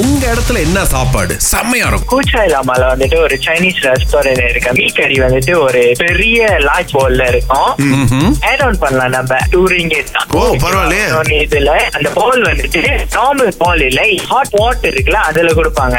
உங்க இடத்துல என்ன சாப்பாடு? செம்மையா இருக்கும். கூச்சாயிலாமால வந்துட்டு ஒரு சைனீஸ் ரெஸ்டாரண்ட் இருக்கு மீ கறி வந்துட்டு ஒரு பெரிய லார்ஜ் பவுல்ல இருக்கும். ஆட் ஆன் பண்ணலாம் நம்ம. டூ ரிங்கெட் தான். ஓ, பரவாயில்லையே. இதுல. அந்த பவுல் வந்துட்டு நார்மல் பவுல் இல்ல ஹாட் வாட்டர் இருக்குல்ல அதுல கொடுப்பாங்க.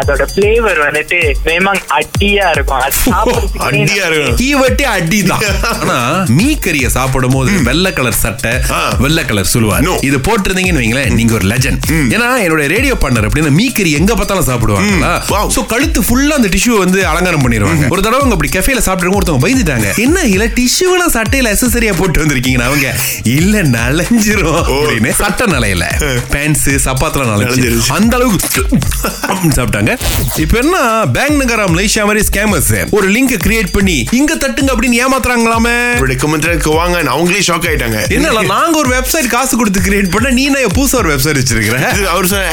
அதோட பிளேவர் வந்துட்டு மேமாங் அட்டியா இருக்கும். அது சாப்பிடுறதுக்கே அடியா இருக்கும். கீவட்டி அடிதான் ஆனா மீ கறிய சாப்பிடும் போது வெள்ளை கலர் சட்டை. வெள்ளை கலர் சுழுவா. இது போட்டிருந்தீங்கன்னு வைங்களேன் நீங்க ஒரு லெஜண்ட் ஏன்னா என்னோட ரேடியோ பண்ணர் அப்படின்னா மீ கறி எங்க பார்த்தாலும் சாப்பிடுவாங்களா. Wow. சோ கழுத்து ஃபுல்லா அந்த டிஷ்யூ வந்து அலங்காரம் பண்ணிடுவாங்க. ஒரு தடவை அப்படி கஃபேல சாப்பிட்டு ஒருத்தவங்க பயந்துட்டாங்க. என்ன இல்ல டிஷ்யூலாம் சட்டையில அசசரியா போட்டு வந்திருக்கீங்க அவங்க? இல்ல நலைஞ்சிரும். அப்படின்னு சட்டை நலையில. பேண்ட்ஸ் சப்பாத்துல நலைஞ்சு. அந்த அளவுக்கு சாப்பிட்டாங்க. இப்ப என்ன? பேங்க் நகரா மலேசியா மாதிரி ஸ்கேமர்ஸ் ஒரு லிங்க் கிரியேட் பண்ணி இங்க தட்டுங்க அப்படின்னு ஏமாத்துறாங்களாமே. கமெண்ட்க்கு வாங்க அவங்களே ஷாக் ஆயிட்டாங்க. என்னல நாங்க ஒரு வெப்சைட் காசு கொடுத்து கிரியேட் பண்ண நீ நான் புதுசா ஒரு வெப்சைட் வச்சிருக்கிற? இது அவர் சொன்ன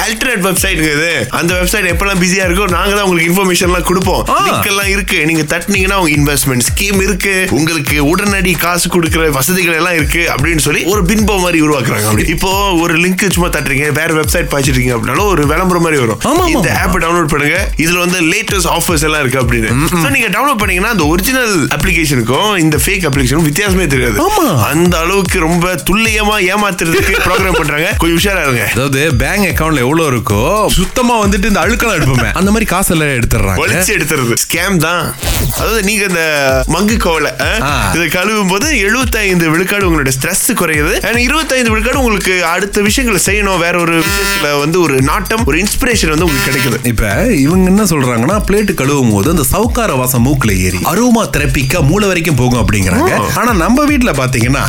வெப்சைட் இது அந்த வெப்சைட் எப்பெல்லாம் பிஸியா இருக்கோ நாங்க தான் உங்களுக்கு இன்ஃபர்மேஷன் எல்லாம் கொடுப்போம். லிங்க் எல்லாம் இருக்கு. நீங்க தட்டுனீங்கன்னா உங்க இன்வெஸ்ட்மெண்ட் ஸ்கீம் இருக்கு. உங்களுக்கு உடனடி காசு கொடுக்கிற வசதிகள் எல்லாம் இருக்கு அப்படின்னு சொல்லி ஒரு பின்பம் மாதிரி உருவாக்குறாங்க அப்படி. இப்போ ஒரு லிங்க் சும்மா தட்டுறீங்க வேற வெப்சைட் பாய்ச்சிருக்கீங்க அப்படின்னாலும் ஒரு விளம்பரம் மாதிரி வரும். இந்த. ஆப் டவுன்லோட் பண்ணுங்க. இதுல வந்து லேட்டஸ்ட் ஆஃபர்ஸ் எல்லாம் இருக்கு அப்படின்னு. நீங்க டவுன்லோட் பண்ணீங்கன்னா அந்த ஒரிஜினல் அப்ளிகேஷனுக்கும் இந்த ஃபேக் அப்ளிகேஷனுக்கும் வித்தியாசமே தெரியாது. அந்த அளவுக்கு ரொம்ப துல்லியமா ஏமாத்துறதுக்கு ப்ரோக்ராம் பண்றாங்க. கொஞ்சம் உஷாரா இருங்க. அதாவது பேங்க் அக்கவுண்ட்ல எவ்வளவு இருக்கோ சுத்தமா வந்துட்டு இந்த அழுக்கெல்லாம் எடுப்போமே. அந்த மாதிரி காசு எல்லாம் எடுத்துறாங்க ஒளிச்சு எடுத்துறது. ஸ்கேம் தான். அதாவது நீங்க இந்த மங்கு கோவலை. இதை கழுவும் போது 75 விழுக்காடு உங்களோட ஸ்ட்ரெஸ் குறையுது. 25 விழுக்காடு உங்களுக்கு அடுத்த விஷயங்களை செய்யணும். வேற ஒரு விஷயத்துல வந்து ஒரு நாட்டம் ஒரு இன்ஸ்பிரேஷன் வந்து உங்களுக்கு கிடைக்குது. இப்ப இவங்க என்ன சொல்றாங்கன்னா பிளேட் கழுவும் போது அந்த சவுக்கார வாசம் மூக்குல ஏறி அருமா தெரப்பிக்கா மூளை வரைக்கும் போகும் அப்படிங்கிறாங்க. ஆனா நம்ம வீட்ல பாத்தீங்கன்னா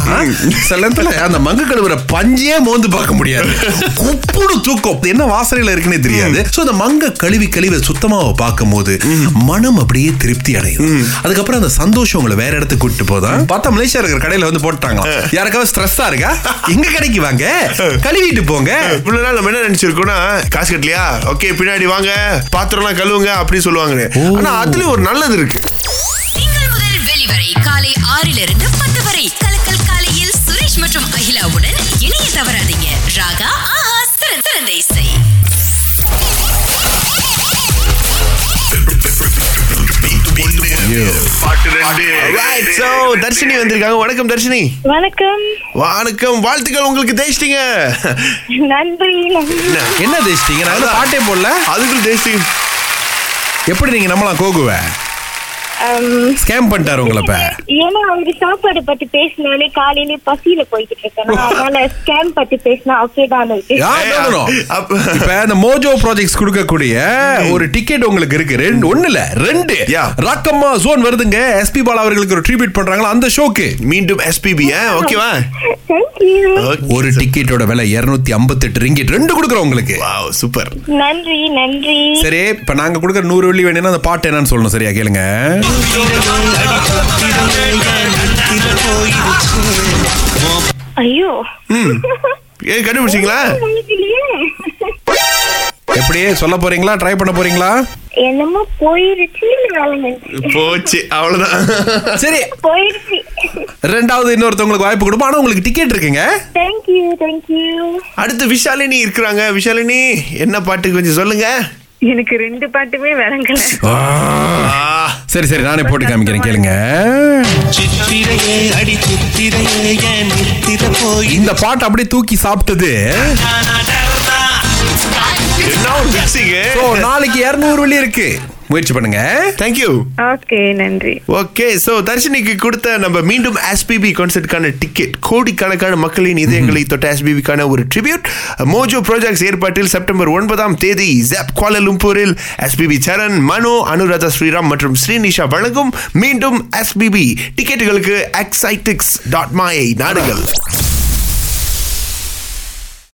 சில அந்த மங்கு கழுவுற பஞ்சே மோந்து பார்க்க முடியாது. குப்புடு தூக்கம். என்ன வாசனையில இருக்குன்னே தெரியாது. சோ அந்த மங்க கழுவி கழுவி சுத்தமா பார்க்கும் போது மனம் அப்படியே திருப்தி அடையும். அதுக்கப்புறம் அந்த சந்தோஷம் உங்களை வேற இடத்துக்கு கூட்டிட்டு போதா? பார்த்தா மலேசியா இருக்கிற கடையில வந்து போட்டாங்க யாருக்காவது ஸ்ட்ரெஸ்ஸா இருக்கா? எங்க கடைக்கு வாங்க? கழுவிட்டு போங்க. இவ்வளவு நாள் நம்ம என்ன நினைச்சிருக்கோம்னா காசு கட்டலையா? ஓகே பின்னாடி வாங்க. பாத்திரம்லாம் கழுவுங்க அப்படின்னு சொல்லுவாங்க ஆனா அதுலயும் ஒரு நல்லது இருக்கு. திங்கள் முதல் வெளிவரை காலை ஆறிலிருந்து பத்து வரை. கலக்கல் காலையில் சுரேஷ் மற்றும் அகிலாவுடன் இணைய தவறாதீங்க. ராகா ஆஹா Alright, so தர்ஷினி வந்திருக்காங்க. வணக்கம் தர்ஷினி. வணக்கம். வணக்கம். வாழ்த்துக்கள் உங்களுக்கு தேய்ச்சிட்டீங்க. நன்றி நன்றி. என்ன? தேசிட்டீங்க நான் பாட்டே போடல. அதுக்குள்ள தேய்ச்சிட்டீங்க. எப்படி நீங்க நம்மளாம் கோகுவ? ஸ்கேம் பண்ணிட்டாரு உங்களை இப்ப. ஏன்னா அவரு சாப்பாடு பத்தி பேசினாலே காலையில பசியில போய்கிட்டு இருக்கேன் அதனால ஸ்கேம் பத்தி பேசினா ஓகே தான் இப்ப இந்த மோஜோ ப்ராஜெக்ட்ஸ் கொடுக்கக்கூடிய ஒரு டிக்கெட் உங்களுக்கு இருக்கு. ரெண்டு ஒண்ணு இல்ல ரெண்டு. Yeah. ராக்கம்மா ஜோன் வருதுங்க. எஸ்பி பாலா அவர்களுக்கு ஒரு ட்ரிபியூட் பண்றாங்களா? அந்த ஷோக்கு மீண்டும் எஸ்பிபி ஓகேவா ஒரு டிக்கெட்டோட விலை 258 ஐம்பத்தெட்டு ரிங்கிட். ரெண்டு கொடுக்குறோம் உங்களுக்கு. வாவ் சூப்பர் நன்றி நன்றி. சரி இப்ப நாங்க கொடுக்குற நூறு வெள்ளி வேணும்னா அந்த பாட்டு என்னன்னு சொல்லணும் சரியா? கேளுங்க. ஐயோ. ஏ கண்டுபிடிச்சிங்களா. எப்படி சொல்ல போறீங்களா? ட்ரை பண்ண போறீங்களா? என்னமோ போயிருச்சு. போச்சு அவ்வளவுதான். சரி. போயிருச்சு. ரெண்டாவது இன்னொருத்தவங்களுக்கு வாய்ப்பு கொடுப்போம். ஆனா உங்களுக்கு டிக்கெட் இருக்குங்க. தேங்க்யூ தேங்க்யூ அடுத்து விஷாலினி இருக்கிறாங்க. விஷாலினி என்ன பாட்டு கொஞ்சம் சொல்லுங்க. எனக்கு ரெண்டு பாட்டுமே விளங்கல சரி சரி நானே போட்டு காமிக்கிறேன் கேளுங்க. இந்த பாட்டு அப்படியே தூக்கி சாப்பிட்டது. நாளைக்கு 200 வெள்ளி இருக்கு. முயற்சி பண்ணுங்க. தேங்க்யூ ஓகே நன்றி. ஓகே சோ தர்ஷினிக்கு கொடுத்த நம்ம மீண்டும் எஸ்பிபி கான்சர்ட்டுக்கான டிக்கெட் கோடிக்கணக்கான மக்களின் இதயங்களை தொட்ட எஸ்பிபிக்கான ஒரு ட்ரிபியூட் மோஜோ ப்ராஜெக்ட்ஸ் ஏற்பாட்டில் செப்டம்பர் ஒன்பதாம் தேதி ஜாப் கோலலும்பூரில் எஸ்பிபி சரண் மனோ அனுராதா ஸ்ரீராம் மற்றும் ஸ்ரீனிஷா வழங்கும் மீண்டும் எஸ்பிபி டிக்கெட்டுகளுக்கு எக்ஸைட்டிக்ஸ் டாட் மாயை நாடுகள்.